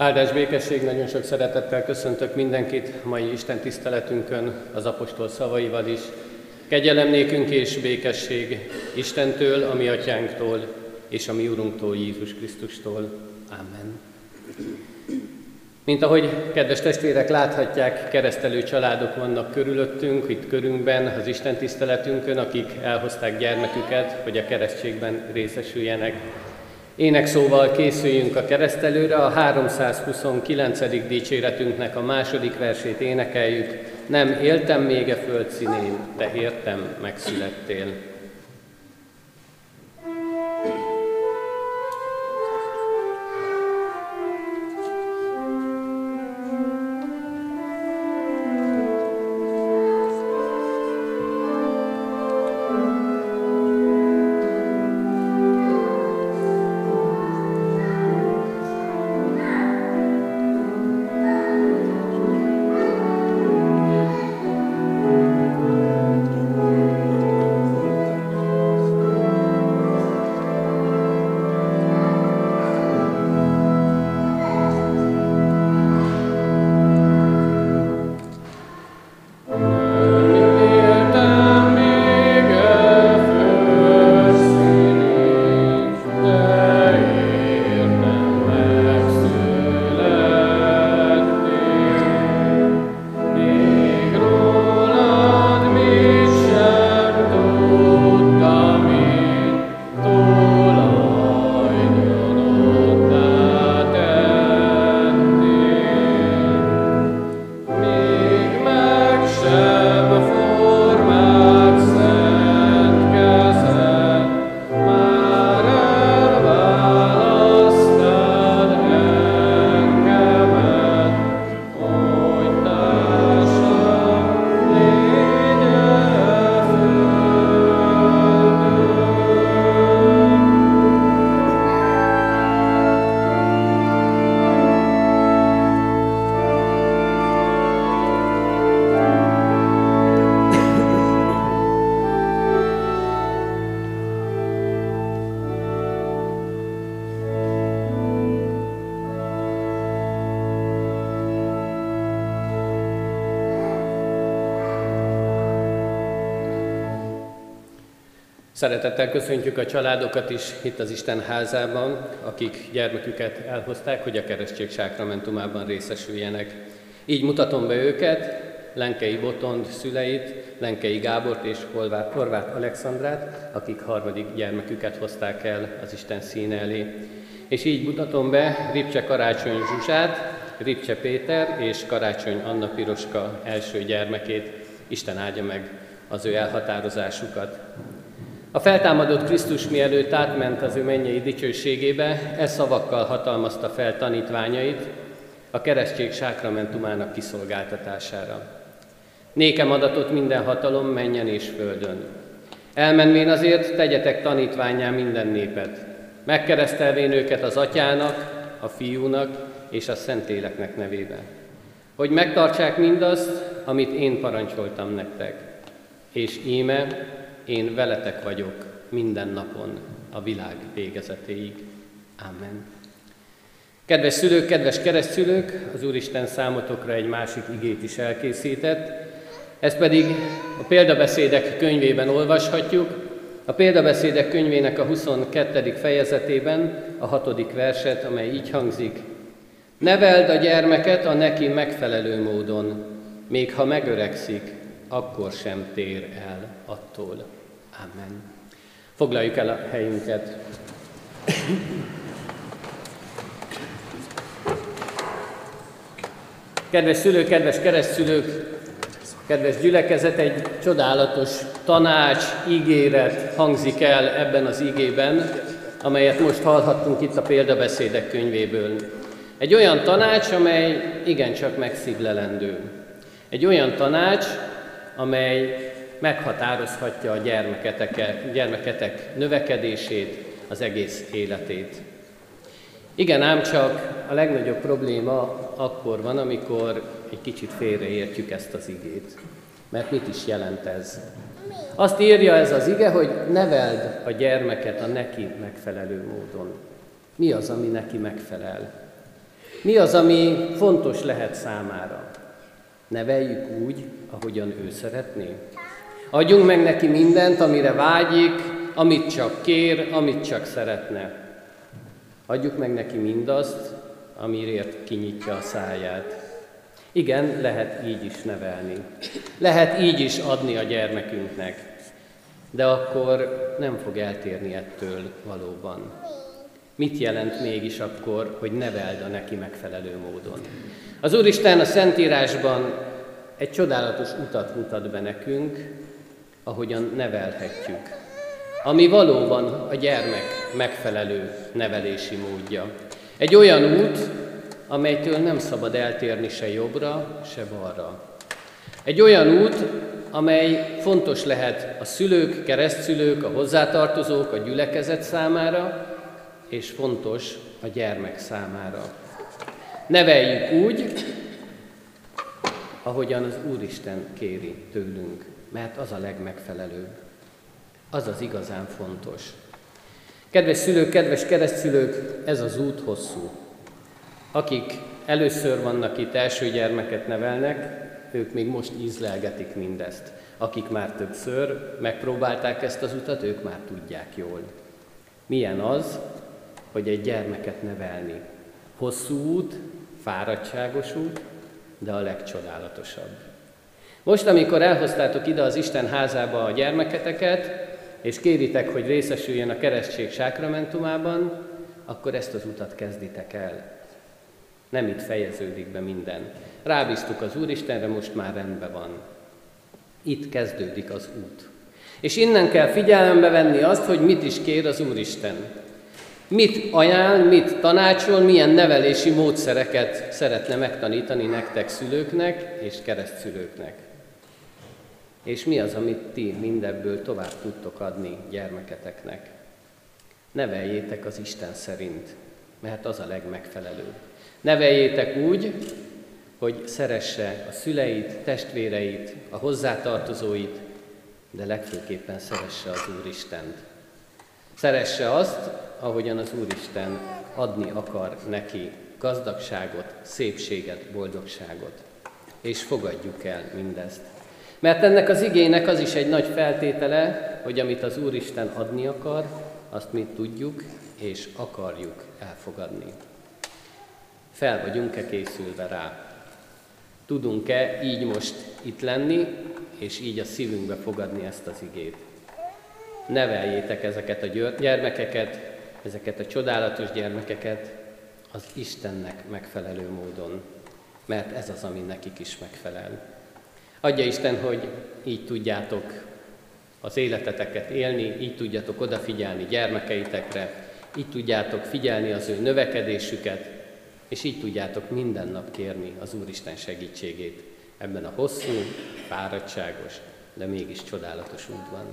Áldás békesség, nagyon sok szeretettel köszöntök mindenkit mai Isten tiszteletünkön, az apostol szavaival is. Kegyelem nékünk és békesség Istentől, a mi atyánktól, és a mi Urunktól, Jézus Krisztustól. Amen. Mint ahogy kedves testvérek láthatják, keresztelő családok vannak körülöttünk, itt körünkben, az Isten tiszteletünkön, akik elhozták gyermeküket, hogy a keresztségben részesüljenek. Ének szóval készüljünk a keresztelőre, a 329. dicséretünknek a második versét énekeljük. Nem éltem még a föld színén, de értem, megszülettél. Szeretettel köszöntjük a családokat is itt az Isten házában, akik gyermeküket elhozták, hogy a keresztség sákramentumában részesüljenek. Így mutatom be őket, Lenkei Botond szüleit, Lenkei Gábort és Horváth Alexandrát, akik harmadik gyermeküket hozták el az Isten színe elé. És így mutatom be Ripcse Karácsony Zsuzsát, Ripcse Péter és Karácsony Anna Piroska első gyermekét. Isten áldja meg az ő elhatározásukat. A feltámadott Krisztus mielőtt átment az ő mennyei dicsőségébe, e szavakkal hatalmazta fel tanítványait a keresztség sákramentumának kiszolgáltatására. Nékem adatot minden hatalom menjen és földön. Elmenvén azért tegyetek tanítványá minden népet, megkeresztelvén őket az atyának, a fiúnak és a szentéleknek nevében, hogy megtartsák mindazt, amit én parancsoltam nektek. És íme, én veletek vagyok minden napon a világ végezetéig. Amen. Kedves szülők, kedves keresztszülők, az Úristen számotokra egy másik igét is elkészített, ezt pedig a példabeszédek könyvében olvashatjuk, a példabeszédek könyvének a 22. fejezetében a hatodik verset, amely így hangzik. Neveld a gyermeket a neki megfelelő módon, még ha megöregszik, akkor sem tér el attól. Amen. Foglaljuk el a helyünket. Kedves szülők, kedves keresztszülők, kedves gyülekezet, egy csodálatos tanács, ígéret hangzik el ebben az ígében, amelyet most hallhattunk itt a példabeszédek könyvéből. Egy olyan tanács, amely igencsak megszívlelendő. Egy olyan tanács, amely meghatározhatja a gyermeketek, gyermeketek növekedését, az egész életét. Igen, ám csak a legnagyobb probléma akkor van, amikor egy kicsit félreértjük ezt az igét. Mert mit is jelent ez? Azt írja ez az ige, hogy neveld a gyermeket a neki megfelelő módon. Mi az, ami neki megfelel? Mi az, ami fontos lehet számára? Neveljük úgy, ahogyan ő szeretné. Adjunk meg neki mindent, amire vágyik, amit csak kér, amit csak szeretne. Adjuk meg neki mindazt, amiért kinyitja a száját. Igen, lehet így is nevelni. Lehet így is adni a gyermekünknek. De akkor nem fog eltérni ettől valóban. Mit jelent mégis akkor, hogy neveld a neki megfelelő módon? Az Úristen a Szentírásban egy csodálatos utat mutat be nekünk, ahogyan nevelhetjük. Ami valóban a gyermek megfelelő nevelési módja. Egy olyan út, amelytől nem szabad eltérni se jobbra, se balra. Egy olyan út, amely fontos lehet a szülők, keresztszülők, a hozzátartozók, a gyülekezet számára, és fontos a gyermek számára. Neveljük úgy, ahogyan az Úristen kéri tőlünk, mert az a legmegfelelőbb. Az az igazán fontos. Kedves szülők, kedves keresztszülők, ez az út hosszú. Akik először vannak itt, első gyermeket nevelnek, ők még most ízlelgetik mindezt. Akik már többször megpróbálták ezt az utat, ők már tudják jól. Milyen az, hogy egy gyermeket nevelni. Hosszú út, fáradtságos út, de a legcsodálatosabb. Most, amikor elhoztátok ide az Isten házába a gyermeketeket, és kéritek, hogy részesüljön a keresztség sákramentumában, akkor ezt az utat kezditek el. Nem itt fejeződik be minden. Rábíztuk az Úristenre, most már rendben van. Itt kezdődik az út. És innen kell figyelembe venni azt, hogy mit is kér az Úristen. Mit ajánl, mit tanácsol, milyen nevelési módszereket szeretne megtanítani nektek szülőknek és keresztszülőknek. És mi az, amit ti mindebből tovább tudtok adni gyermeketeknek? Neveljétek az Isten szerint, mert az a legmegfelelőbb. Neveljétek úgy, hogy szeresse a szüleit, testvéreit, a hozzátartozóit, de legfőképpen szeresse az Úristent. Szeresse azt, ahogyan az Úristen adni akar neki gazdagságot, szépséget, boldogságot. És fogadjuk el mindezt. Mert ennek az igének az is egy nagy feltétele, hogy amit az Úristen adni akar, azt mi tudjuk és akarjuk elfogadni. Fel vagyunk-e készülve rá? Tudunk-e így most itt lenni, és így a szívünkbe fogadni ezt az igét? Neveljétek ezeket a gyermekeket, ezeket a csodálatos gyermekeket az Istennek megfelelő módon, mert ez az, ami nekik is megfelel. Adja Isten, hogy így tudjátok az életeteket élni, így tudjatok odafigyelni gyermekeitekre, így tudjátok figyelni az ő növekedésüket, és így tudjátok minden nap kérni az Úristen segítségét ebben a hosszú, fáradtságos, de mégis csodálatos útban.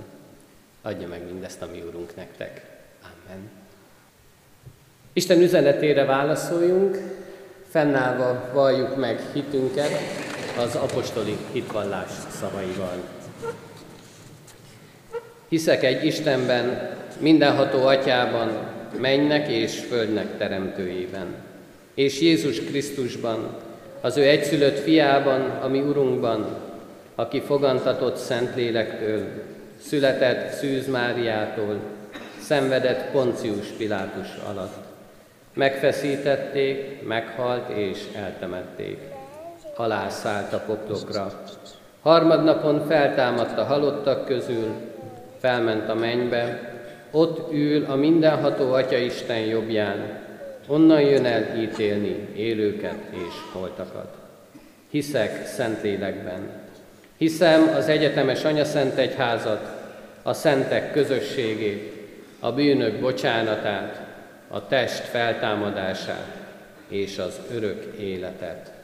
Adja meg mindezt a mi Úrunk nektek. Amen. Isten üzenetére válaszoljunk, fennállva valljuk meg hitünket az apostoli hitvallás szavaival. Hiszek egy Istenben, mindenható atyában, mennek és földnek teremtőjében, és Jézus Krisztusban, az ő egyszülött fiában, ami Urunkban, aki fogantatott Szentlélektől, született Szűz Máriától, szenvedett Poncius Pilátus alatt. Megfeszítették, meghalt és eltemették. Halál szállt a poklokra. Harmadnapon feltámadt a halottak közül, felment a mennybe, ott ül a mindenható Atya Isten jobbján, onnan jön el ítélni élőket és holtakat. Hiszek Szentlélekben. Hiszem az egyetemes Anya Szent Egyházat, a szentek közösségét, a bűnök bocsánatát, a test feltámadását és az örök életet.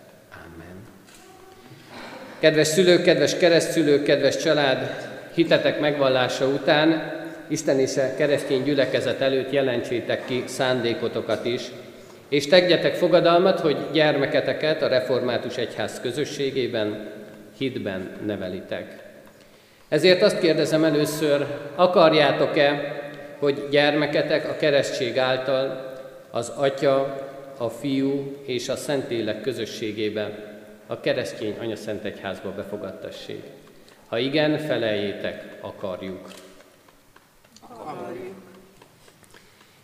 Kedves szülők, kedves keresztszülők, kedves család, hitetek megvallása után Isten és a keresztény gyülekezet előtt jelentsétek ki szándékotokat is, és tegyetek fogadalmat, hogy gyermeketeket a református egyház közösségében, hitben nevelitek. Ezért azt kérdezem először, akarjátok-e, hogy gyermeketek a keresztség által az Atya, a Fiú és a Szentlélek közösségébe, a keresztény Anya Szent Egyházba befogadtassék. Ha igen, feleljétek, akarjuk. Akarjuk.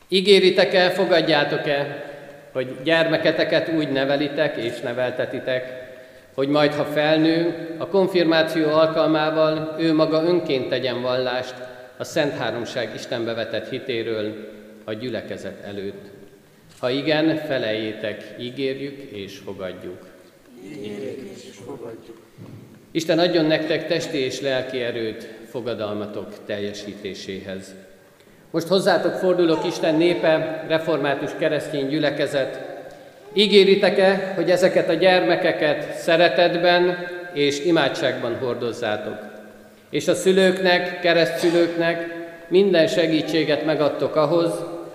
Ígéritek-e, fogadjátok-e, hogy gyermeketeket úgy nevelitek és neveltetitek, hogy majd, ha felnő, a konfirmáció alkalmával ő maga önként tegyen vallást a Szent Háromság Istenbe vetett hitéről a gyülekezet előtt. Ha igen, felejétek, ígérjük és fogadjuk. Isten adjon nektek testi és lelki erőt fogadalmatok teljesítéséhez. Most hozzátok fordulok Isten népe, református keresztény gyülekezet. Ígéritek-e, hogy ezeket a gyermekeket szeretetben és imádságban hordozzátok? És a szülőknek, keresztszülőknek minden segítséget megadtok ahhoz,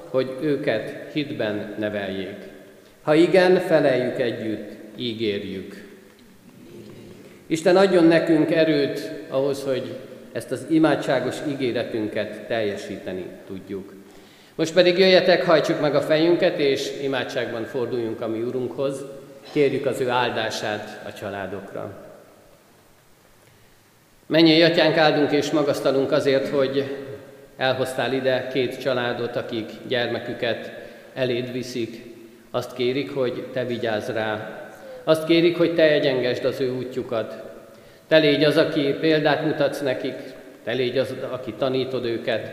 hogy őket hitben neveljék. Ha igen, feleljük együtt, ígérjük. Isten adjon nekünk erőt ahhoz, hogy ezt az imádságos ígéretünket teljesíteni tudjuk. Most pedig jöjjetek, hajtsuk meg a fejünket, és imádságban forduljunk a mi Urunkhoz, kérjük az ő áldását a családokra. Mennyi atyánk, áldunk és magasztalunk azért, hogy elhoztál ide két családot, akik gyermeküket eléd viszik. Azt kérik, hogy te vigyázz rá. Azt kérik, hogy te egyengesd az ő útjukat. Te légy az, aki példát mutatsz nekik, te légy az, aki tanítod őket,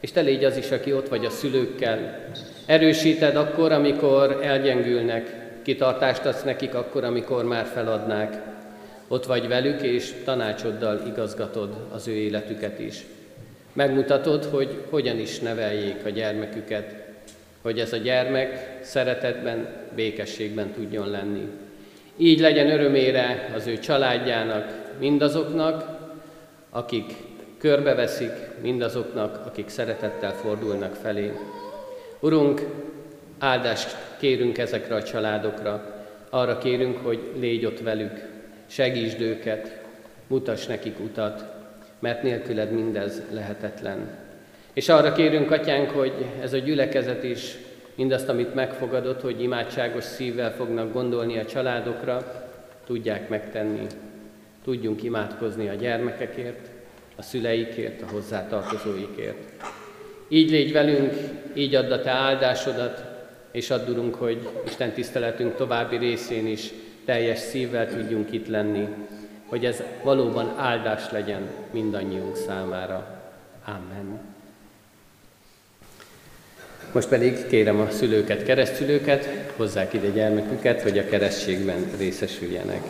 és te légy az is, aki ott vagy a szülőkkel. Erősíted akkor, amikor elgyengülnek, kitartást adsz nekik akkor, amikor már feladnák. Ott vagy velük, és tanácsoddal igazgatod az ő életüket is. Megmutatod, hogy hogyan is neveljék a gyermeküket, hogy ez a gyermek szeretetben, békességben tudjon lenni. Így legyen örömére az ő családjának, mindazoknak, akik körbeveszik, mindazoknak, akik szeretettel fordulnak felé. Urunk, áldást kérünk ezekre a családokra, arra kérünk, hogy légy ott velük, segítsd őket, mutass nekik utat, mert nélküled mindez lehetetlen. És arra kérünk, Atyánk, hogy ez a gyülekezet is mindazt, amit megfogadott, hogy imádságos szívvel fognak gondolni a családokra, tudják megtenni. Tudjunk imádkozni a gyermekekért, a szüleikért, a hozzátartozóikért. Így légy velünk, így add a Te áldásodat, és addurunk, hogy Isten tiszteletünk további részén is teljes szívvel tudjunk itt lenni, hogy ez valóban áldás legyen mindannyiunk számára. Amen. Most pedig kérem a szülőket, keresztülőket, hozzák ide gyermeküket, hogy a keresztségben részesüljenek.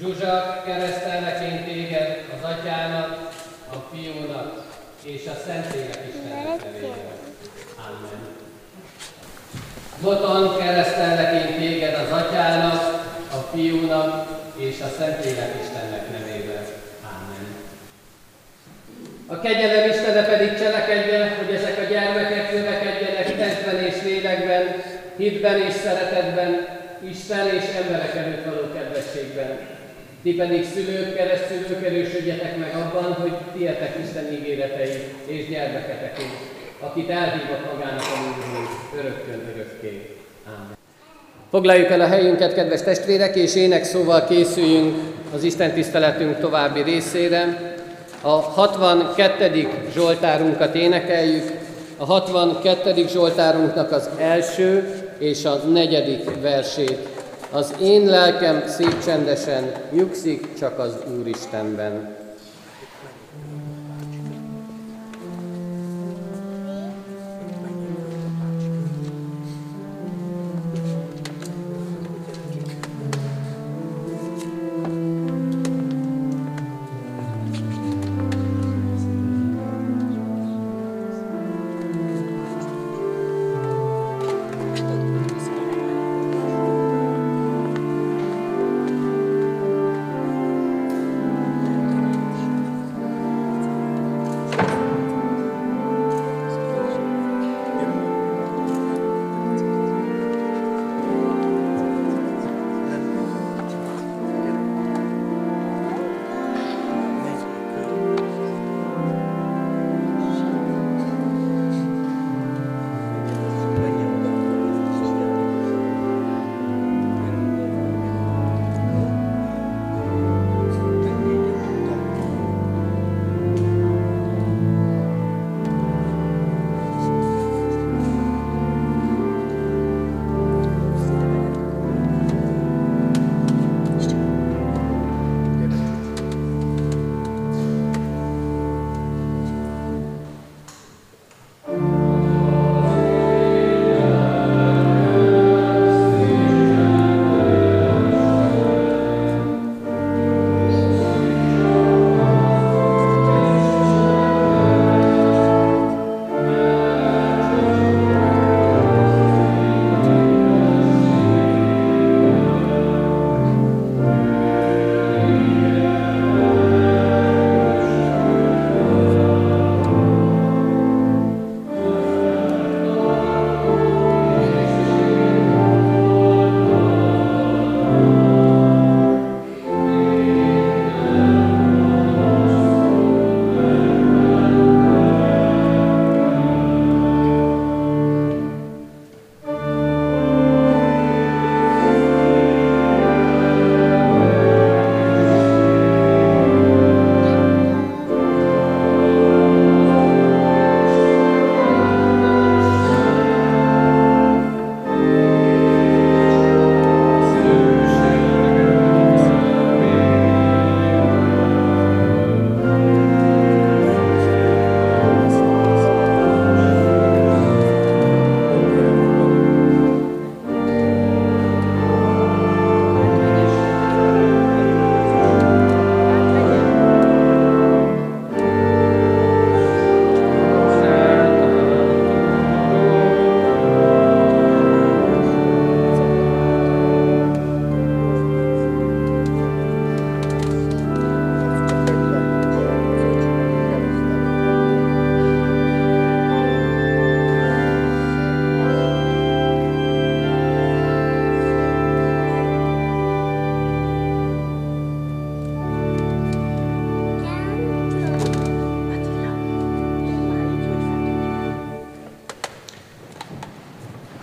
Zsuzsa, keresztelnek én téged az atyának, a fiúnak és a Szentlélek Istennek nevében. Amen. Boton, keresztelnek én téged az atyának, a fiúnak és a Szentlélek Istennek nevében. Amen. A kegyelem Istene pedig cselekedje, hitben és szeretetben, Isten és emberek előtt való kedvességben. Ti pedig szülők, keresztülők erősödjetek meg abban, hogy tietek Isten ígéretei és gyermeketeké, akit elhívott magának a Úrhoz örökkön örökké. Amen. Foglaljuk el a helyünket, kedves testvérek, és ének szóval készüljünk az Isten tiszteletünk további részére. A 62. Zsoltárunkat énekeljük. A 62. Zsoltárunknak az első és a negyedik versét. Az én lelkem szép csendesen nyugszik csak az Úristenben.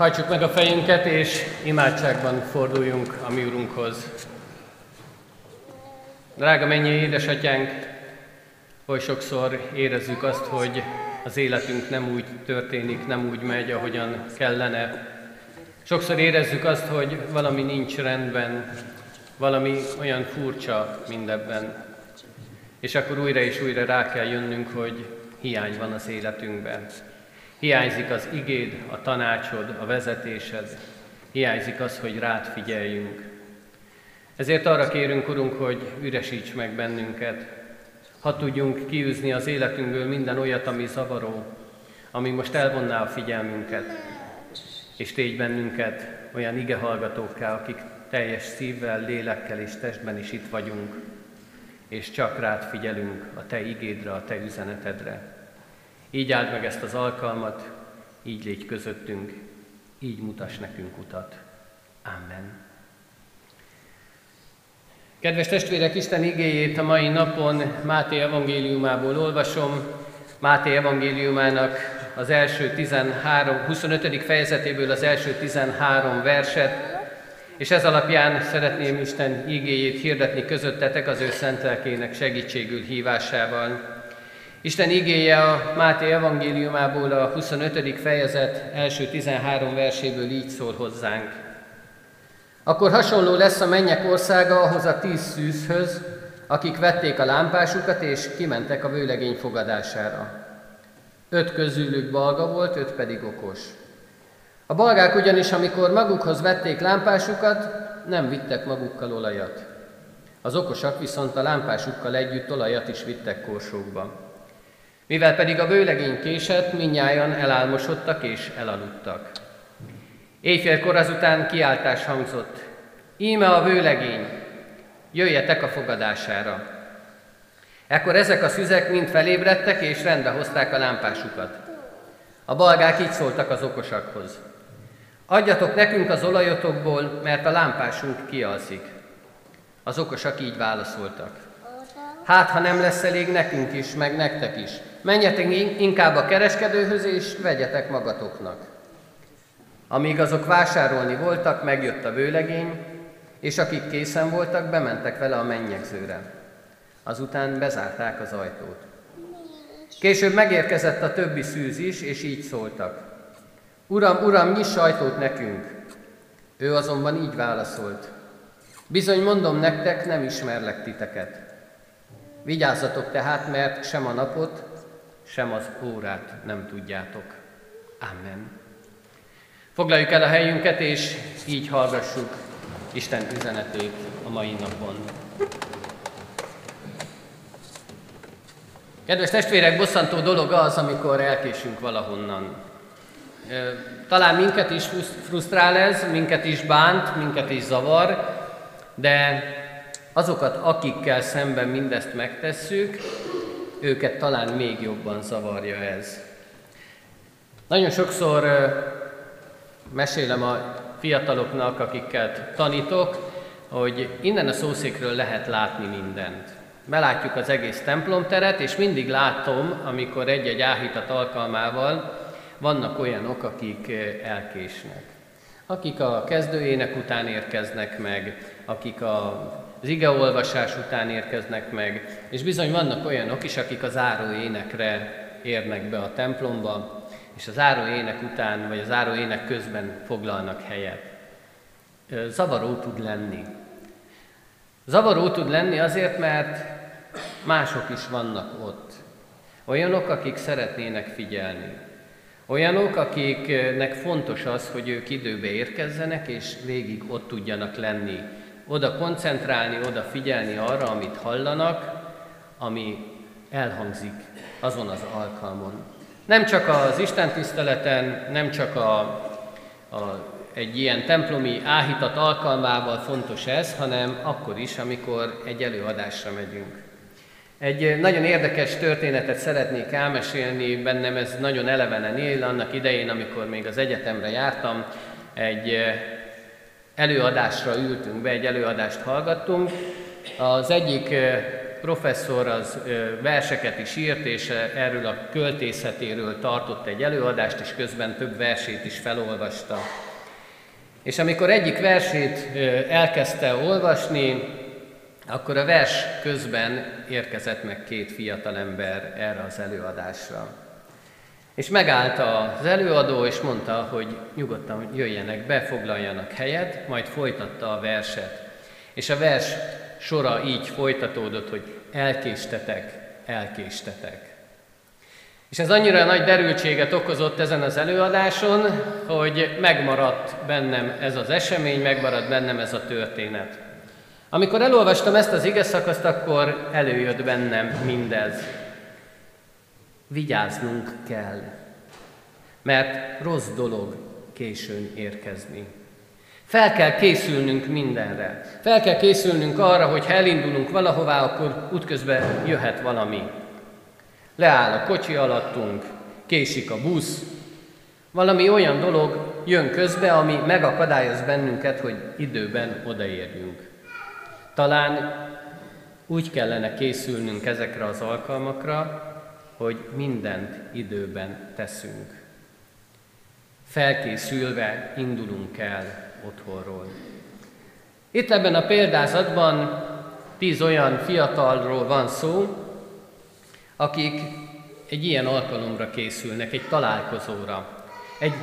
Hajtsuk meg a fejünket, és imádságban forduljunk a mi Urunkhoz. Drága mennyi édesatyánk, oly sokszor érezzük azt, hogy az életünk nem úgy történik, nem úgy megy, ahogyan kellene. Sokszor érezzük azt, hogy valami nincs rendben, valami olyan furcsa mindebben. És akkor újra és újra rá kell jönnünk, hogy hiány van az életünkben. Hiányzik az igéd, a tanácsod, a vezetésed. Hiányzik az, hogy rád figyeljünk. Ezért arra kérünk, Urunk, hogy üresíts meg bennünket, ha tudjunk kiűzni az életünkből minden olyat, ami zavaró, ami most elvonná a figyelmünket, és tégy bennünket olyan igehallgatókká, akik teljes szívvel, lélekkel és testben is itt vagyunk, és csak rád figyelünk a Te igédre, a Te üzenetedre. Így áld meg ezt az alkalmat, így légy közöttünk, így mutas nekünk utat. Amen. Kedves testvérek, Isten igéjét a mai napon Máté evangéliumából olvasom. Máté evangéliumának az első 13, 25. fejezetéből az első 13 verset, és ez alapján szeretném Isten igéjét hirdetni közöttetek az ő szent segítségül hívásával. Isten igéje a Máté evangéliumából a 25. fejezet első 13 verséből így szól hozzánk. Akkor hasonló lesz a mennyek országa ahhoz a tíz szűzhöz, akik vették a lámpásukat és kimentek a vőlegény fogadására. Öt közülük balga volt, öt pedig okos. A balgák ugyanis, amikor magukhoz vették lámpásukat, nem vittek magukkal olajat. Az okosak viszont a lámpásukkal együtt olajat is vittek korsókba. Mivel pedig a vőlegény késett, minnyáján elálmosodtak és elaludtak. Éjfélkor azután kiáltás hangzott, íme a vőlegény, jöjjetek a fogadására. Ekkor ezek a szüzek mind felébredtek, és rendbe hozták a lámpásukat. A balgák így szóltak az okosakhoz. Adjatok nekünk az olajotokból, mert a lámpásunk kialszik. Az okosak így válaszoltak. Hát, ha nem lesz elég nekünk is, meg nektek is. Menjetek inkább a kereskedőhöz, és vegyetek magatoknak. Amíg azok vásárolni voltak, megjött a vőlegény, és akik készen voltak, bementek vele a mennyegzőre. Azután bezárták az ajtót. Később megérkezett a többi szűz is, és így szóltak. Uram, uram, nyiss ajtót nekünk! Ő azonban így válaszolt. Bizony mondom nektek, nem ismerlek titeket. Vigyázzatok tehát, mert sem a napot, sem az órát nem tudjátok. Amen. Foglaljuk el a helyünket, és így hallgassuk Isten üzenetét a mai napon. Kedves testvérek, bosszantó dolog az, amikor elkésünk valahonnan. Talán minket is frusztrál ez, minket is bánt, minket is zavar, de azokat, akikkel szemben mindezt megtesszük, őket talán még jobban zavarja ez. Nagyon sokszor mesélem a fiataloknak, akiket tanítok, hogy innen a szószékről lehet látni mindent. Belátjuk az egész templomteret, és mindig látom, amikor egy-egy áhítat alkalmával vannak olyanok, akik elkésnek. Akik a kezdőjének után érkeznek meg, akik a az igeolvasás után érkeznek meg, és bizony vannak olyanok is, akik az záró énekre érnek be a templomba, és az záró ének után, vagy az záró ének közben foglalnak helyet. Zavaró tud lenni. Zavaró tud lenni azért, mert mások is vannak ott. Olyanok, akik szeretnének figyelni. Olyanok, akiknek fontos az, hogy ők időbe érkezzenek, és végig ott tudjanak lenni oda koncentrálni, oda figyelni arra, amit hallanak, ami elhangzik azon az alkalmon. Nem csak az Isten tiszteleten, nem csak a, a, egy ilyen templomi áhítat alkalmával fontos ez, hanem akkor is, amikor egy előadásra megyünk. Egy nagyon érdekes történetet szeretnék elmesélni, bennem ez nagyon elevenen él, annak idején, amikor még az egyetemre jártam, egy előadásra ültünk be, egy előadást hallgattunk. Az egyik professzor az verseket is írt, és erről a költészetéről tartott egy előadást, és közben több versét is felolvasta. És amikor egyik versét elkezdte olvasni, akkor a vers közben érkezett meg két fiatalember erre az előadásra. És megállt az előadó, és mondta, hogy nyugodtan jöjjenek be, foglaljanak helyet, majd folytatta a verset. És a vers sora így folytatódott, hogy elkéstetek, elkéstetek. És ez annyira nagy derültséget okozott ezen az előadáson, hogy megmaradt bennem ez az esemény, megmaradt bennem ez a történet. Amikor elolvastam ezt az ige szakaszt, akkor előjött bennem mindez. Vigyáznunk kell, mert rossz dolog későn érkezni. Fel kell készülnünk mindenre. Fel kell készülnünk arra, hogy ha elindulunk valahová, akkor útközben jöhet valami. Leáll a kocsi alattunk, késik a busz, valami olyan dolog jön közbe, ami megakadályoz bennünket, hogy időben odaérjünk. Talán úgy kellene készülnünk ezekre az alkalmakra, hogy mindent időben teszünk. Felkészülve indulunk el otthonról. Itt ebben a példázatban tíz olyan fiatalról van szó, akik egy ilyen alkalomra készülnek, egy találkozóra. Egy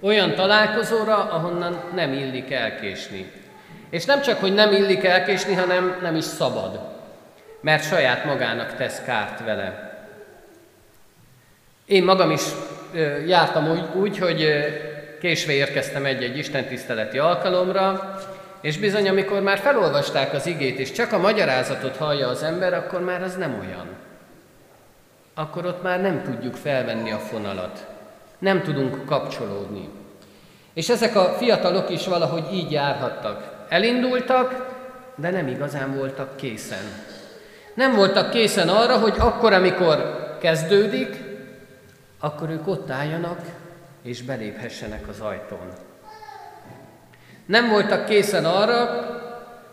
olyan találkozóra, ahonnan nem illik elkésni. És nem csak, hogy nem illik elkésni, hanem nem is szabad, mert saját magának tesz kárt vele. Én magam is jártam úgy, úgy hogy késve érkeztem egy-egy istentiszteleti alkalomra, és bizony, amikor már felolvasták az igét, és csak a magyarázatot hallja az ember, akkor már az nem olyan. Akkor ott már nem tudjuk felvenni a fonalat. Nem tudunk kapcsolódni. És ezek a fiatalok is valahogy így járhattak. Elindultak, de nem igazán voltak készen. Nem voltak készen arra, hogy akkor, amikor kezdődik, akkor ők ott álljanak, és beléphessenek az ajtón. Nem voltak készen arra,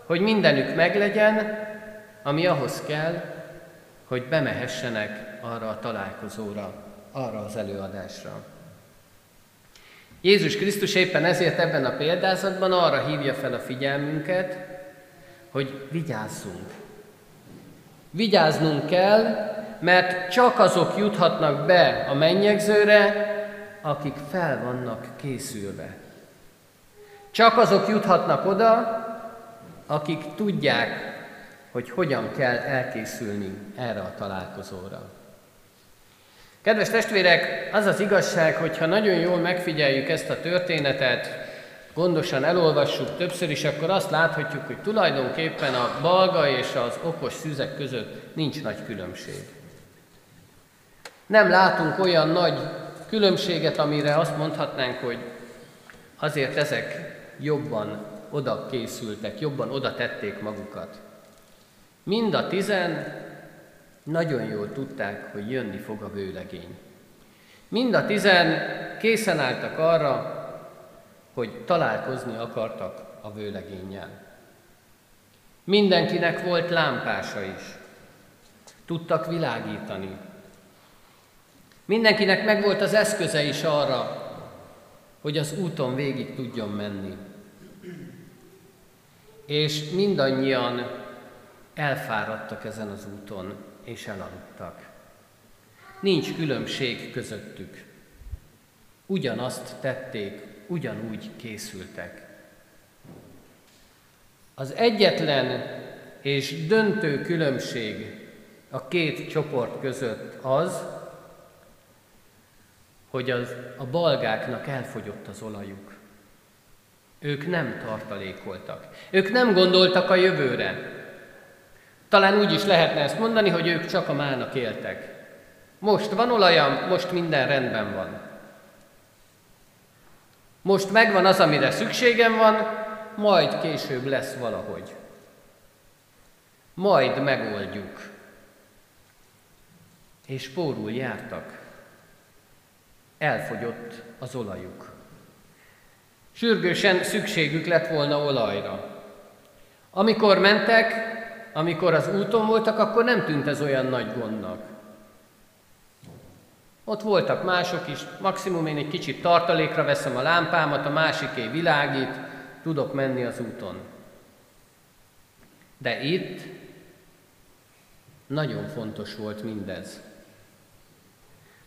hogy mindenük meglegyen, ami ahhoz kell, hogy bemehessenek arra a találkozóra, arra az előadásra. Jézus Krisztus éppen ezért ebben a példázatban arra hívja fel a figyelmünket, hogy vigyázzunk. Vigyáznunk kell, mert csak azok juthatnak be a mennyegzőre, akik fel vannak készülve. Csak azok juthatnak oda, akik tudják, hogy hogyan kell elkészülni erre a találkozóra. Kedves testvérek, az az igazság, hogy ha nagyon jól megfigyeljük ezt a történetet, gondosan elolvassuk többször is, akkor azt láthatjuk, hogy tulajdonképpen a balga és az okos szüzek között nincs nagy különbség. Nem látunk olyan nagy különbséget, amire azt mondhatnánk, hogy azért ezek jobban oda készültek, jobban oda tették magukat. Mind a tizen nagyon jól tudták, hogy jönni fog a vőlegény. Mind a tizen készen álltak arra, hogy találkozni akartak a vőlegénnyel. Mindenkinek volt lámpása is. Tudtak világítani, Mindenkinek megvolt az eszköze is arra, hogy az úton végig tudjon menni. És mindannyian elfáradtak ezen az úton, és elaludtak. Nincs különbség közöttük. Ugyanazt tették, ugyanúgy készültek. Az egyetlen és döntő különbség a két csoport között az, hogy az, a balgáknak elfogyott az olajuk. Ők nem tartalékoltak. Ők nem gondoltak a jövőre. Talán úgy is lehetne ezt mondani, hogy ők csak a mának éltek. Most van olajam, most minden rendben van. Most megvan az, amire szükségem van, majd később lesz valahogy. Majd megoldjuk. És pórul jártak elfogyott az olajuk. Sürgősen szükségük lett volna olajra. Amikor mentek, amikor az úton voltak, akkor nem tűnt ez olyan nagy gondnak. Ott voltak mások is, maximum én egy kicsit tartalékra veszem a lámpámat, a másiké világít, tudok menni az úton. De itt nagyon fontos volt mindez.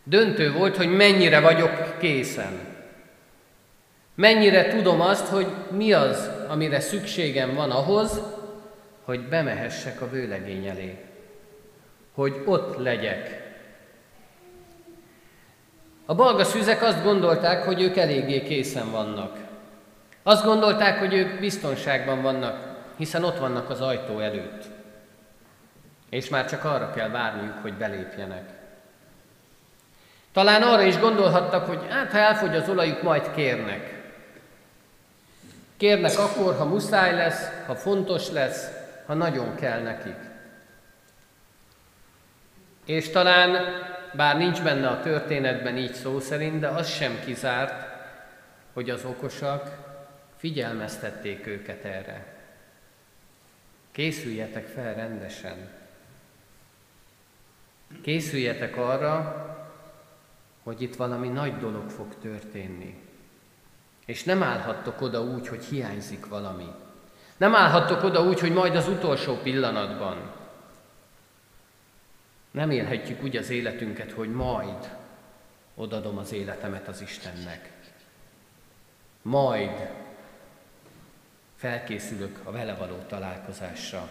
Döntő volt, hogy mennyire vagyok készen. Mennyire tudom azt, hogy mi az, amire szükségem van ahhoz, hogy bemehessek a vőlegény elé. Hogy ott legyek. A balga szűzek azt gondolták, hogy ők eléggé készen vannak. Azt gondolták, hogy ők biztonságban vannak, hiszen ott vannak az ajtó előtt. És már csak arra kell várniuk, hogy belépjenek. Talán arra is gondolhattak, hogy hát ha elfogy az olajuk, majd kérnek. Kérnek akkor, ha muszáj lesz, ha fontos lesz, ha nagyon kell nekik. És talán, bár nincs benne a történetben így szó szerint, de az sem kizárt, hogy az okosak figyelmeztették őket erre. Készüljetek fel rendesen. Készüljetek arra, hogy itt valami nagy dolog fog történni. És nem állhattok oda úgy, hogy hiányzik valami. Nem állhattok oda úgy, hogy majd az utolsó pillanatban. Nem élhetjük úgy az életünket, hogy majd odadom az életemet az Istennek. Majd felkészülök a vele való találkozásra.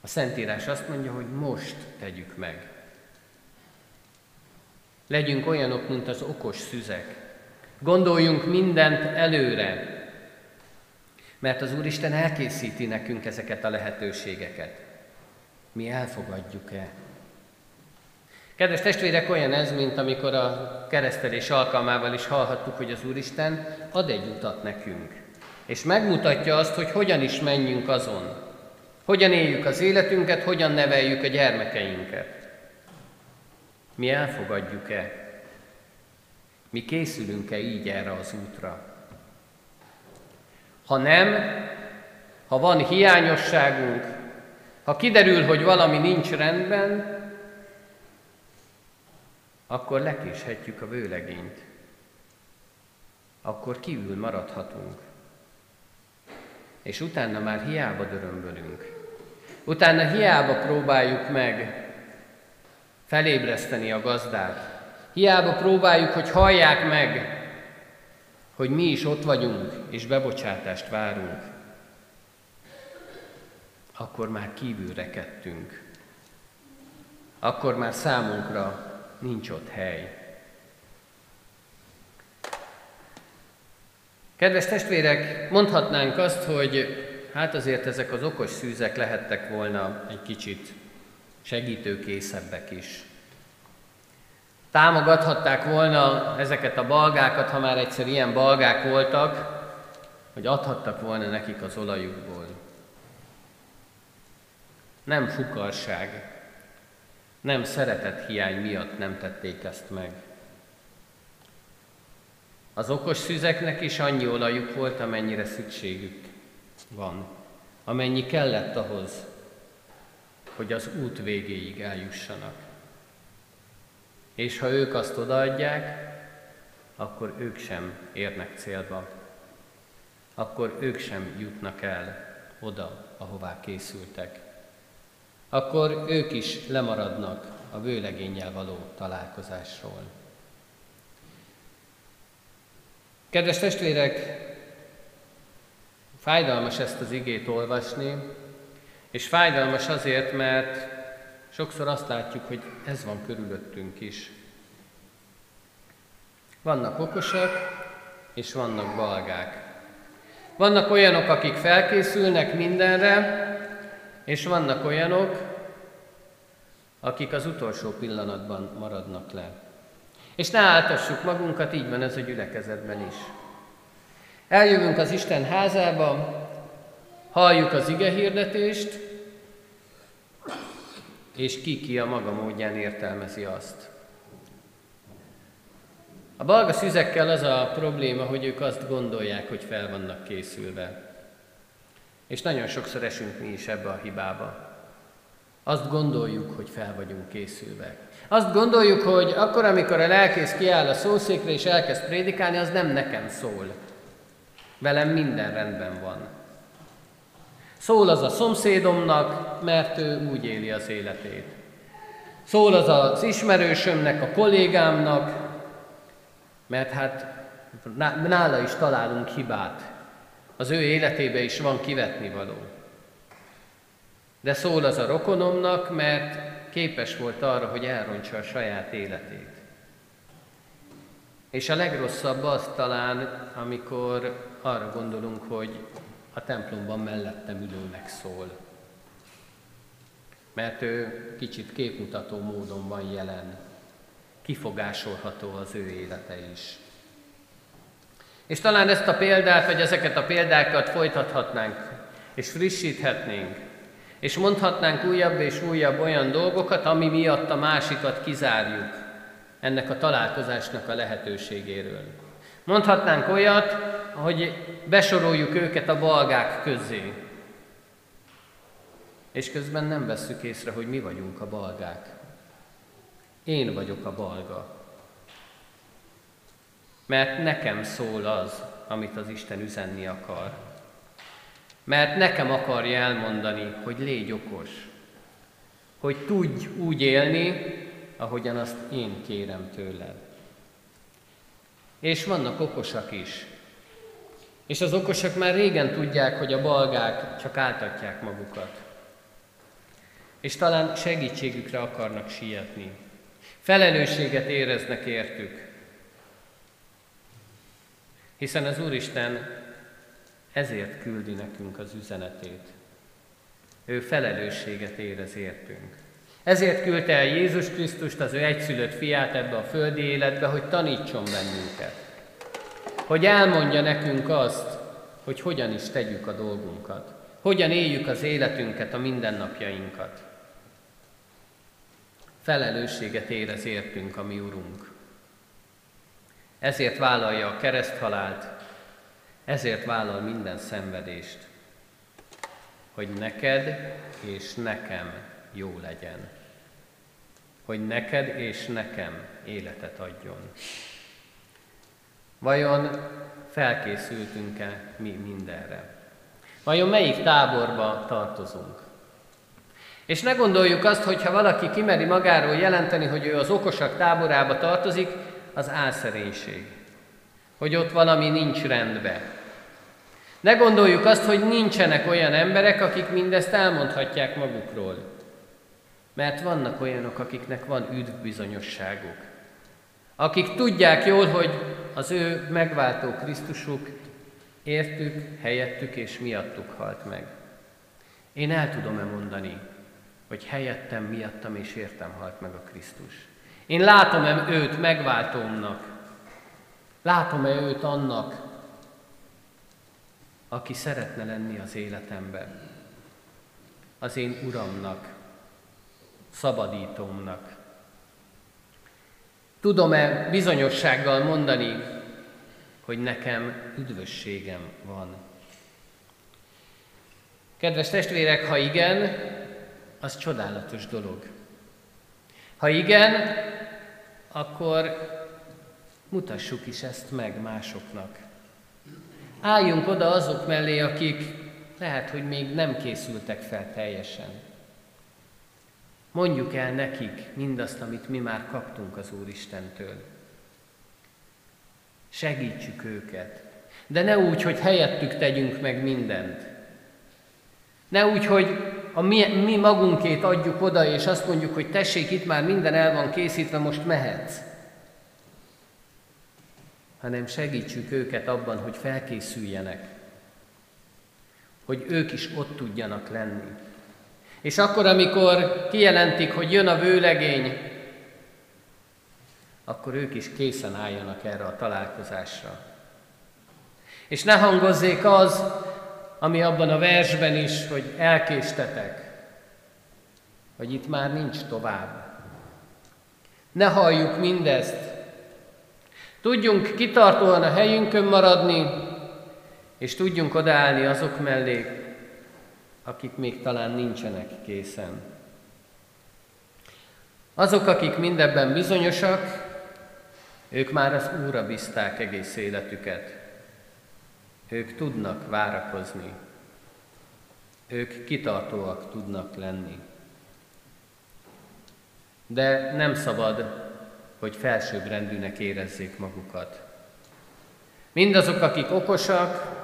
A Szentírás azt mondja, hogy most tegyük meg. Legyünk olyanok, mint az okos szüzek. Gondoljunk mindent előre, mert az Úristen elkészíti nekünk ezeket a lehetőségeket. Mi elfogadjuk-e? Kedves testvérek, olyan ez, mint amikor a keresztelés alkalmával is hallhattuk, hogy az Úristen ad egy utat nekünk, és megmutatja azt, hogy hogyan is menjünk azon, hogyan éljük az életünket, hogyan neveljük a gyermekeinket. Mi elfogadjuk-e? Mi készülünk-e így erre az útra? Ha nem, ha van hiányosságunk, ha kiderül, hogy valami nincs rendben, akkor lekéshetjük a vőlegényt. Akkor kívül maradhatunk. És utána már hiába dörömbölünk. Utána hiába próbáljuk meg felébreszteni a gazdát. Hiába próbáljuk, hogy hallják meg, hogy mi is ott vagyunk, és bebocsátást várunk, akkor már kívül rekedtünk. Akkor már számunkra nincs ott hely. Kedves testvérek, mondhatnánk azt, hogy hát azért ezek az okos szűzek lehettek volna egy kicsit segítőkészebbek is. Támogathatták volna ezeket a balgákat, ha már egyszer ilyen balgák voltak, hogy adhattak volna nekik az olajukból. Nem fukarság, nem szeretet hiány miatt nem tették ezt meg. Az okos szüzeknek is annyi olajuk volt, amennyire szükségük van, amennyi kellett ahhoz, hogy az út végéig eljussanak. És ha ők azt odaadják, akkor ők sem érnek célba. Akkor ők sem jutnak el oda, ahová készültek. Akkor ők is lemaradnak a vőlegénnyel való találkozásról. Kedves testvérek, fájdalmas ezt az igét olvasni, és fájdalmas azért, mert sokszor azt látjuk, hogy ez van körülöttünk is. Vannak okosak, és vannak balgák. Vannak olyanok, akik felkészülnek mindenre, és vannak olyanok, akik az utolsó pillanatban maradnak le. És ne áltassuk magunkat, így van ez a gyülekezetben is. Eljövünk az Isten házába, halljuk az ige hirdetést, és ki-ki a maga módján értelmezi azt. A balga szüzekkel az a probléma, hogy ők azt gondolják, hogy fel vannak készülve. És nagyon sokszor esünk mi is ebbe a hibába. Azt gondoljuk, hogy fel vagyunk készülve. Azt gondoljuk, hogy akkor, amikor a lelkész kiáll a szószékre és elkezd prédikálni, az nem nekem szól. Velem minden rendben van. Szól az a szomszédomnak, mert ő úgy éli az életét. Szól az az ismerősömnek, a kollégámnak, mert hát nála is találunk hibát. Az ő életébe is van kivetni való. De szól az a rokonomnak, mert képes volt arra, hogy elrontsa a saját életét. És a legrosszabb az talán, amikor arra gondolunk, hogy a templomban mellettem ülőnek szól. Mert ő kicsit képmutató módon van jelen. Kifogásolható az ő élete is. És talán ezt a példát, vagy ezeket a példákat folytathatnánk, és frissíthetnénk, és mondhatnánk újabb és újabb olyan dolgokat, ami miatt a másikat kizárjuk ennek a találkozásnak a lehetőségéről. Mondhatnánk olyat, hogy besoroljuk őket a balgák közé, és közben nem vesszük észre, hogy mi vagyunk a balgák. Én vagyok a balga. Mert nekem szól az, amit az Isten üzenni akar. Mert nekem akarja elmondani, hogy légy okos. Hogy tudj úgy élni, ahogyan azt én kérem tőled. És vannak okosak is. És az okosak már régen tudják, hogy a balgák csak áltatják magukat. És talán segítségükre akarnak sietni. Felelősséget éreznek értük. Hiszen az Úristen ezért küldi nekünk az üzenetét. Ő felelősséget érez értünk. Ezért küldte el Jézus Krisztust, az ő egyszülött fiát ebbe a földi életbe, hogy tanítson bennünket. Hogy elmondja nekünk azt, hogy hogyan is tegyük a dolgunkat. Hogyan éljük az életünket, a mindennapjainkat. Felelősséget érez értünk a mi Urunk. Ezért vállalja a kereszthalált, ezért vállal minden szenvedést, hogy neked és nekem jó legyen. Hogy neked és nekem életet adjon. Vajon felkészültünk-e mi mindenre? Vajon melyik táborba tartozunk? És ne gondoljuk azt, hogy ha valaki kimeri magáról jelenteni, hogy ő az okosak táborába tartozik, az álszerénység. Hogy ott valami nincs rendben. Ne gondoljuk azt, hogy nincsenek olyan emberek, akik mindezt elmondhatják magukról. Mert vannak olyanok, akiknek van üdvbizonyosságuk. Akik tudják jól, hogy az ő megváltó Krisztusuk értük, helyettük és miattuk halt meg. Én el tudom-e mondani, hogy helyettem, miattam és értem halt meg a Krisztus. Én látom-e őt megváltómnak? Látom-e őt annak, aki szeretne lenni az életemben? Az én Uramnak, szabadítómnak. Tudom-e bizonyossággal mondani, hogy nekem üdvösségem van? Kedves testvérek, ha igen, az csodálatos dolog. Ha igen, akkor mutassuk is ezt meg másoknak. Álljunk oda azok mellé, akik lehet, hogy még nem készültek fel teljesen. Mondjuk el nekik mindazt, amit mi már kaptunk az Úristentől. Segítsük őket. De ne úgy, hogy helyettük tegyünk meg mindent. Ne úgy, hogy a mi, mi magunkét adjuk oda, és azt mondjuk, hogy tessék, itt már minden el van készítve, most mehetsz. Hanem segítsük őket abban, hogy felkészüljenek. Hogy ők is ott tudjanak lenni. És akkor, amikor kijelentik, hogy jön a vőlegény, akkor ők is készen álljanak erre a találkozásra. És ne hangozzék az, ami abban a versben is, hogy elkéstetek, hogy itt már nincs tovább. Ne halljuk mindezt. Tudjunk kitartóan a helyünkön maradni, és tudjunk odaállni azok mellé, akik még talán nincsenek készen. Azok, akik mindebben bizonyosak, ők már az Úrra bízták egész életüket. Ők tudnak várakozni. Ők kitartóak tudnak lenni. De nem szabad, hogy felsőbbrendűnek érezzék magukat. Mindazok, akik okosak,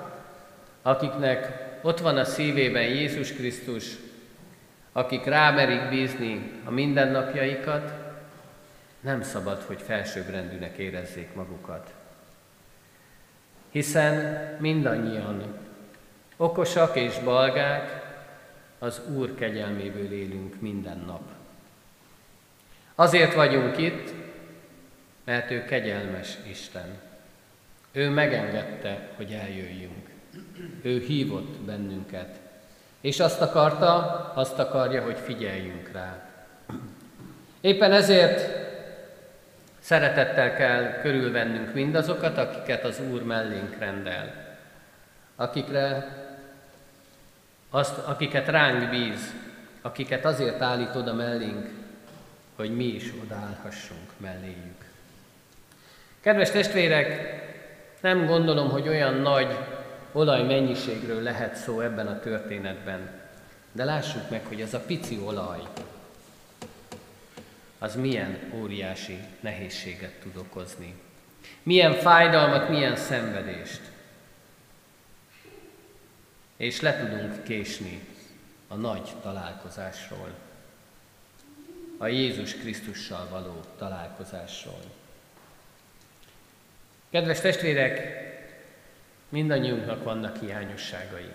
akiknek ott van a szívében Jézus Krisztus, akik rámerik bízni a mindennapjaikat, nem szabad, hogy felsőbbrendűnek érezzék magukat. Hiszen mindannyian okosak és balgák, az Úr kegyelméből élünk minden nap. Azért vagyunk itt, mert ő kegyelmes Isten. Ő megengedte, hogy eljöjjünk. Ő hívott bennünket. És azt akarta, azt akarja, hogy figyeljünk rá. Éppen ezért szeretettel kell körülvennünk mindazokat, akiket az Úr mellénk rendel. Akikre azt, akiket ránk bíz, akiket azért állít oda mellénk, hogy mi is odaállhassunk melléjük. Kedves testvérek, nem gondolom, hogy olyan nagy olaj mennyiségről lehet szó ebben a történetben. De lássuk meg, hogy ez a pici olaj, az milyen óriási nehézséget tud okozni. Milyen fájdalmat, milyen szenvedést. És le tudunk késni a nagy találkozásról, a Jézus Krisztussal való találkozásról. Kedves testvérek, Mindannyiunknak vannak hiányosságai.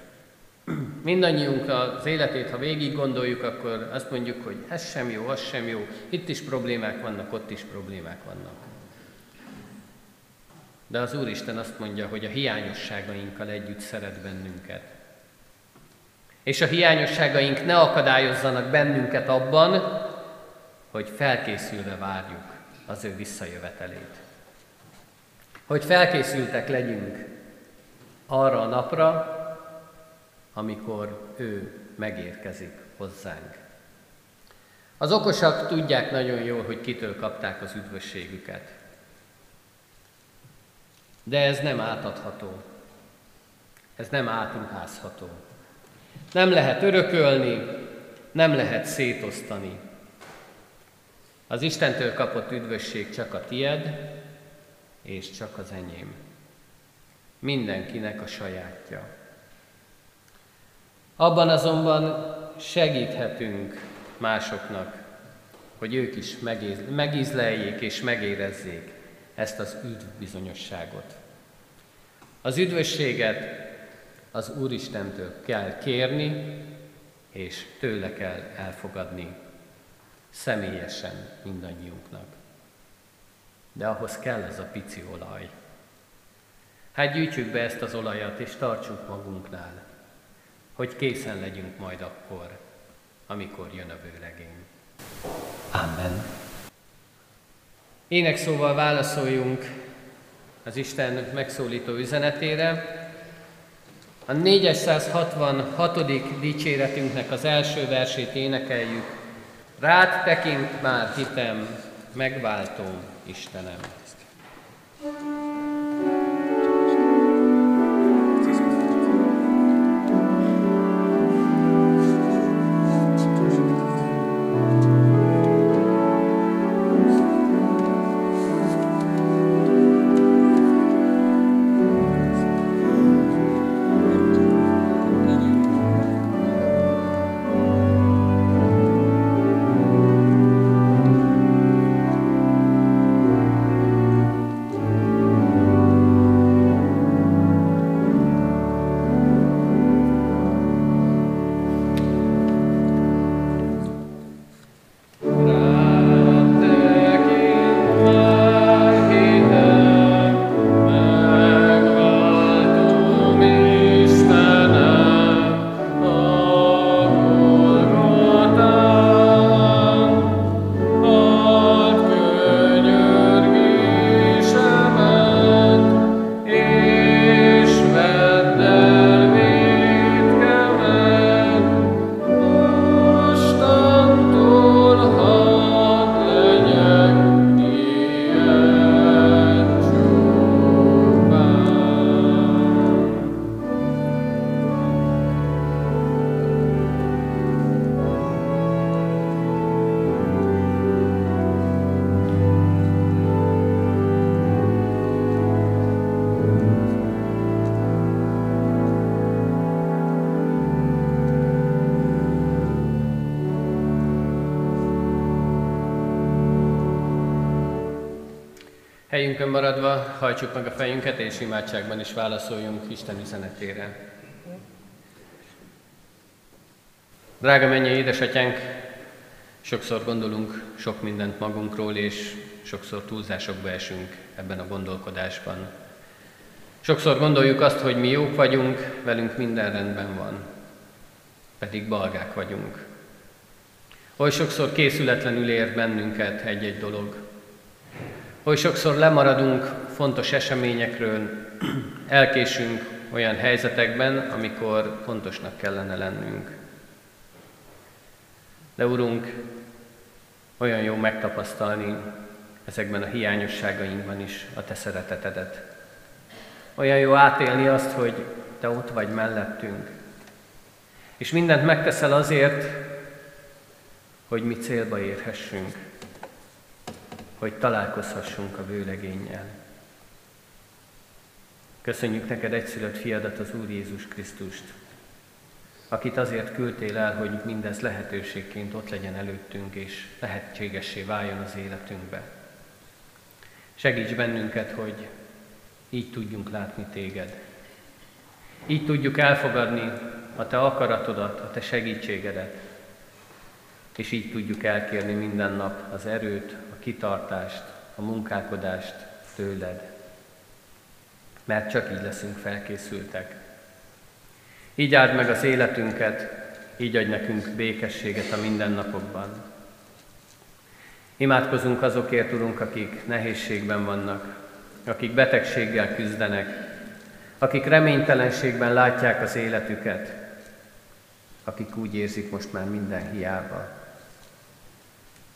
Mindannyiunk az életét, ha végig gondoljuk, akkor azt mondjuk, hogy ez sem jó, az sem jó, itt is problémák vannak, ott is problémák vannak. De az Úristen azt mondja, hogy a hiányosságainkkal együtt szeret bennünket. És a hiányosságaink ne akadályozzanak bennünket abban, hogy felkészülve várjuk az ő visszajövetelét. Hogy felkészültek legyünk arra a napra, amikor ő megérkezik hozzánk. Az okosak tudják nagyon jól, hogy kitől kapták az üdvösségüket. De ez nem átadható. Ez nem átruházható. Nem lehet örökölni, nem lehet szétosztani. Az Istentől kapott üdvösség csak a tied, és csak az enyém mindenkinek a sajátja. Abban azonban segíthetünk másoknak, hogy ők is megízleljék és megérezzék ezt az üdv bizonyosságot. Az üdvösséget az Úristentől kell kérni, és tőle kell elfogadni személyesen mindannyiunknak. De ahhoz kell ez a pici olaj. Hát gyűjtsük be ezt az olajat, és tartsuk magunknál, hogy készen legyünk majd akkor, amikor jön a vőlegény. Amen. Ének szóval válaszoljunk az Isten megszólító üzenetére. A 466. dicséretünknek az első versét énekeljük. Rád tekint már hitem, megváltó Istenem. Helyünkön maradva hajtsuk meg a fejünket, és imádságban is válaszoljunk Isten üzenetére. Drága mennyi édesatyánk, sokszor gondolunk sok mindent magunkról, és sokszor túlzásokba esünk ebben a gondolkodásban. Sokszor gondoljuk azt, hogy mi jók vagyunk, velünk minden rendben van, pedig balgák vagyunk. Oly sokszor készületlenül ér bennünket egy-egy dolog. Oly sokszor lemaradunk fontos eseményekről, elkésünk olyan helyzetekben, amikor fontosnak kellene lennünk. De Urunk, olyan jó megtapasztalni ezekben a hiányosságainkban is a Te szeretetedet. Olyan jó átélni azt, hogy Te ott vagy mellettünk. És mindent megteszel azért, hogy mi célba érhessünk, hogy találkozhassunk a vőlegénnyel. Köszönjük neked egyszülött fiadat, az Úr Jézus Krisztust, akit azért küldtél el, hogy mindez lehetőségként ott legyen előttünk, és lehetségessé váljon az életünkbe. Segíts bennünket, hogy így tudjunk látni téged. Így tudjuk elfogadni a te akaratodat, a te segítségedet, és így tudjuk elkérni minden nap az erőt, kitartást, a munkálkodást tőled. Mert csak így leszünk felkészültek. Így áld meg az életünket, így adj nekünk békességet a mindennapokban. Imádkozunk azokért, Urunk, akik nehézségben vannak, akik betegséggel küzdenek, akik reménytelenségben látják az életüket, akik úgy érzik most már minden hiába.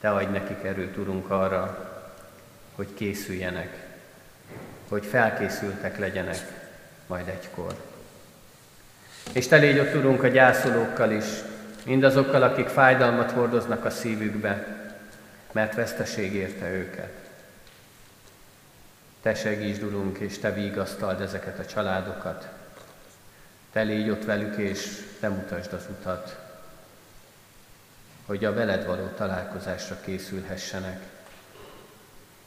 Te adj nekik erőt, Urunk, arra, hogy készüljenek, hogy felkészültek legyenek majd egykor. És te légy ott, Urunk, a gyászolókkal is, mindazokkal, akik fájdalmat hordoznak a szívükbe, mert veszteség érte őket. Te segítsd, Urunk, és Te vigasztald ezeket a családokat. Te légy ott velük, és Te mutasd az utat, hogy a veled való találkozásra készülhessenek,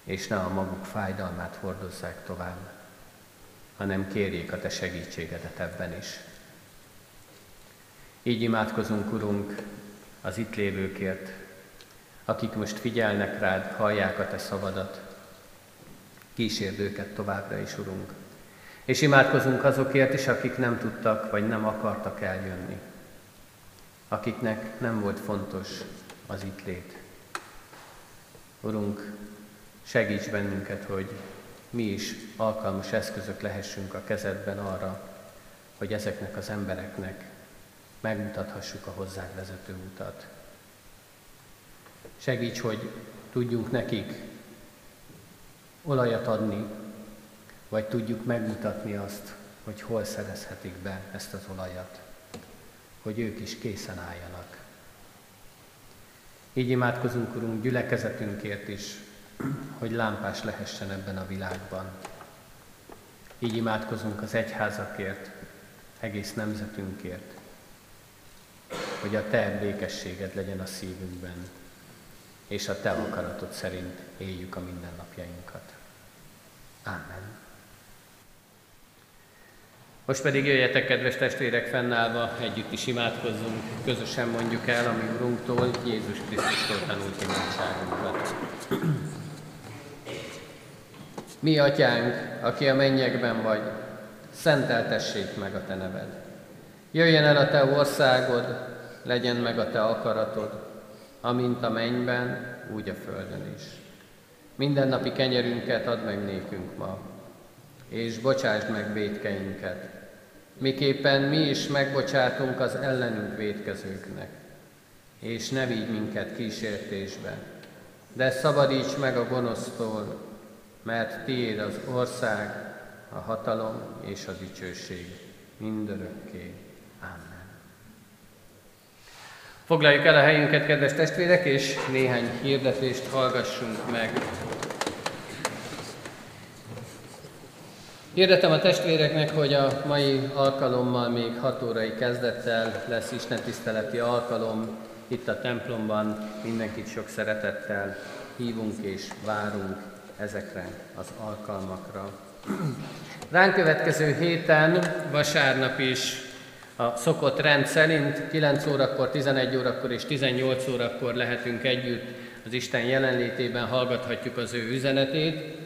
és ne a maguk fájdalmát hordozzák tovább, hanem kérjék a Te segítségedet ebben is. Így imádkozunk, Urunk, az itt lévőkért, akik most figyelnek rád, hallják a Te szavadat, Kísérd őket továbbra is, Urunk. És imádkozunk azokért is, akik nem tudtak, vagy nem akartak eljönni. Akiknek nem volt fontos az itt lét. Urunk, segíts bennünket, hogy mi is alkalmas eszközök lehessünk a kezedben arra, hogy ezeknek az embereknek megmutathassuk a hozzánk vezető utat. Segíts, hogy tudjunk nekik olajat adni, vagy tudjuk megmutatni azt, hogy hol szerezhetik be ezt az olajat, hogy ők is készen álljanak. Így imádkozunk, Urunk, gyülekezetünkért is, hogy lámpás lehessen ebben a világban. Így imádkozunk az egyházakért, egész nemzetünkért, hogy a Te békességed legyen a szívünkben, és a Te akaratod szerint éljük a mindennapjainkat. Amen. Most pedig jöjjetek, kedves testvérek, fennállva, együtt is imádkozzunk, közösen mondjuk el, ami Urunktól, Jézus Krisztustól tanult imádságunkat. Mi, Atyánk, aki a mennyekben vagy, szenteltessék meg a Te neved. Jöjjen el a Te országod, legyen meg a Te akaratod, amint a mennyben, úgy a földön is. Mindennapi kenyerünket add meg nékünk ma, és bocsásd meg védkeinket, miképpen mi is megbocsátunk az ellenünk védkezőknek. És ne vigy minket kísértésbe, de szabadíts meg a gonosztól, mert tiéd az ország, a hatalom és a dicsőség mindörökké. Amen. Foglaljuk el a helyünket, kedves testvérek, és néhány hirdetést hallgassunk meg. Hirdetem a testvéreknek, hogy a mai alkalommal még 6 órai kezdettel lesz istentiszteleti alkalom itt a templomban. Mindenkit sok szeretettel hívunk és várunk ezekre az alkalmakra. Ránk következő héten, vasárnap is a szokott rend szerint 9 órakor, 11 órakor és 18 órakor lehetünk együtt az Isten jelenlétében, hallgathatjuk az ő üzenetét,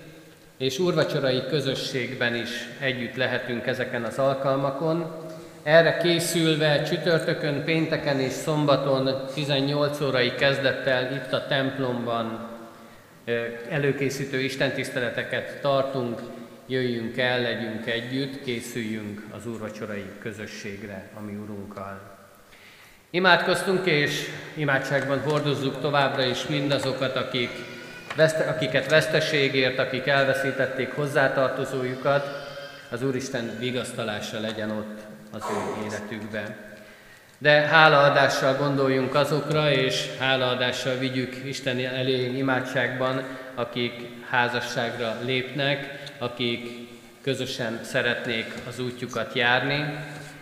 és úrvacsorai közösségben is együtt lehetünk ezeken az alkalmakon. Erre készülve csütörtökön, pénteken és szombaton 18 órai kezdettel itt a templomban előkészítő istentiszteleteket tartunk, jöjjünk el, legyünk együtt, készüljünk az úrvacsorai közösségre, ami Urunkkal. Imádkoztunk, és imádságban hordozzuk továbbra is mindazokat, akik, akiket veszteségért, akik elveszítették hozzátartozójukat, az Úristen vigasztalása legyen ott az ő életükben. De hálaadással gondoljunk azokra, és hálaadással vigyük Isten elé imádságban, akik házasságra lépnek, akik közösen szeretnék az útjukat járni,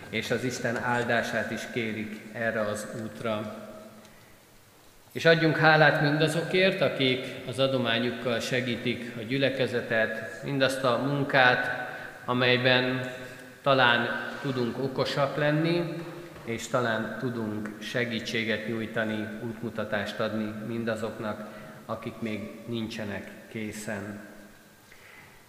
és az Isten áldását is kérik erre az útra. És adjunk hálát mindazokért, akik az adományukkal segítik a gyülekezetet, mindazt a munkát, amelyben talán tudunk okosak lenni, és talán tudunk segítséget nyújtani, útmutatást adni mindazoknak, akik még nincsenek készen.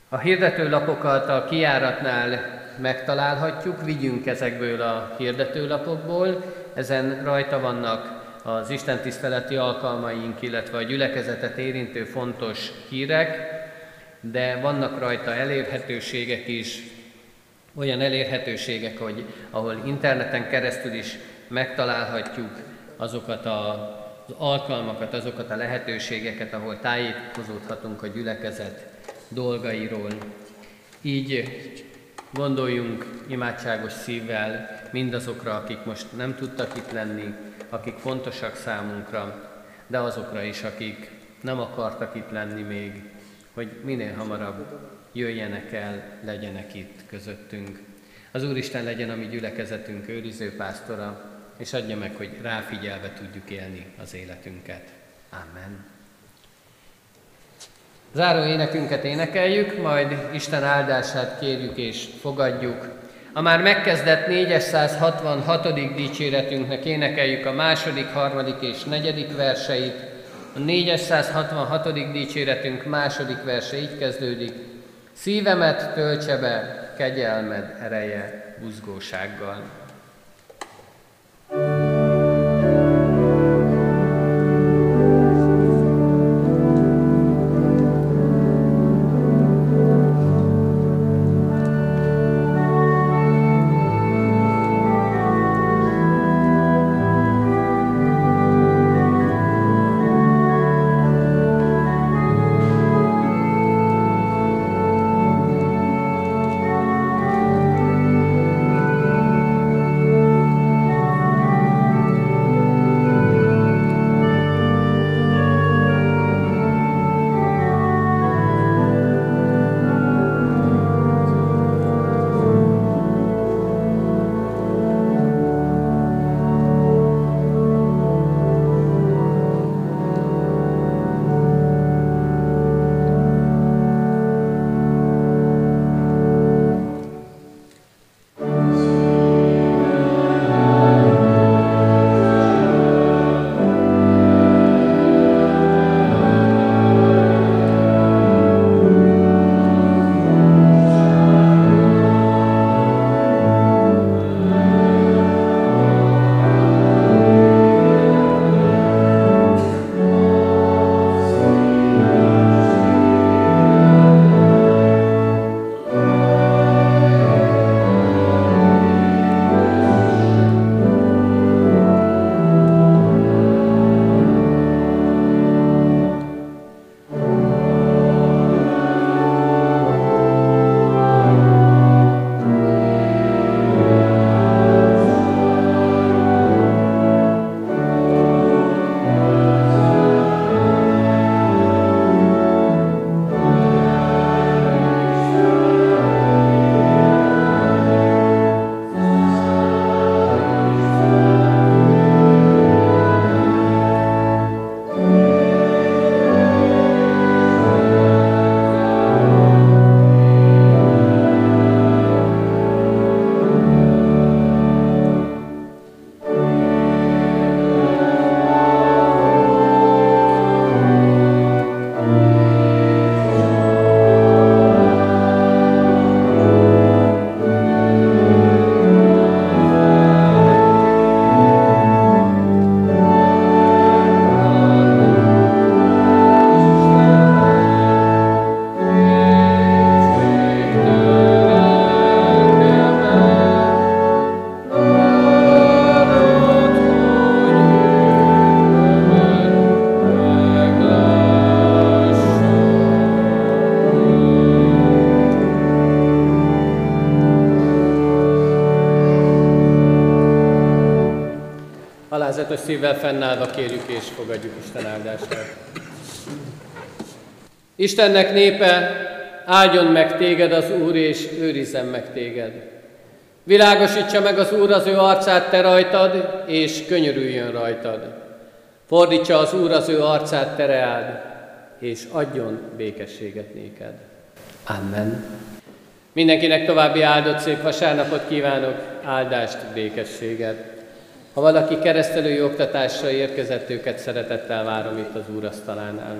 A hirdetőlapokat a kiáratnál megtalálhatjuk, vigyünk ezekből a hirdetőlapokból, ezen rajta vannak az Isten tiszteleti alkalmaink, illetve a gyülekezetet érintő fontos hírek, de vannak rajta elérhetőségek is, olyan elérhetőségek, hogy ahol interneten keresztül is megtalálhatjuk azokat a, az alkalmakat, azokat a lehetőségeket, ahol tájékozódhatunk a gyülekezet dolgairól. Így gondoljunk imádságos szívvel mindazokra, akik most nem tudtak itt lenni, akik fontosak számunkra, de azokra is, akik nem akartak itt lenni még, hogy minél hamarabb jöjjenek el, legyenek itt közöttünk. Az Úristen legyen a mi gyülekezetünk őriző pásztora, és adja meg, hogy ráfigyelve tudjuk élni az életünket. Amen. Záró énekünket énekeljük, majd Isten áldását kérjük és fogadjuk. A már megkezdett 466. dicséretünknek énekeljük a második, harmadik és negyedik verseit. A 466. dicséretünk második verse így kezdődik. Szívemet töltse be kegyelmed ereje buzgósággal. Szívvel fennállva kérjük és fogadjuk Isten áldását. Istennek népe, áldjon meg téged az Úr, és őrizzen meg téged. Világosítsa meg az Úr az ő arcát te rajtad, és könyörüljön rajtad. Fordítsa az Úr az ő arcát te reád, és adjon békességet néked. Amen. Mindenkinek további áldott szép vasárnapot kívánok, áldást, békességet. Ha valaki keresztelői oktatásra érkezett, őket szeretettel várom itt az úrasztalánál.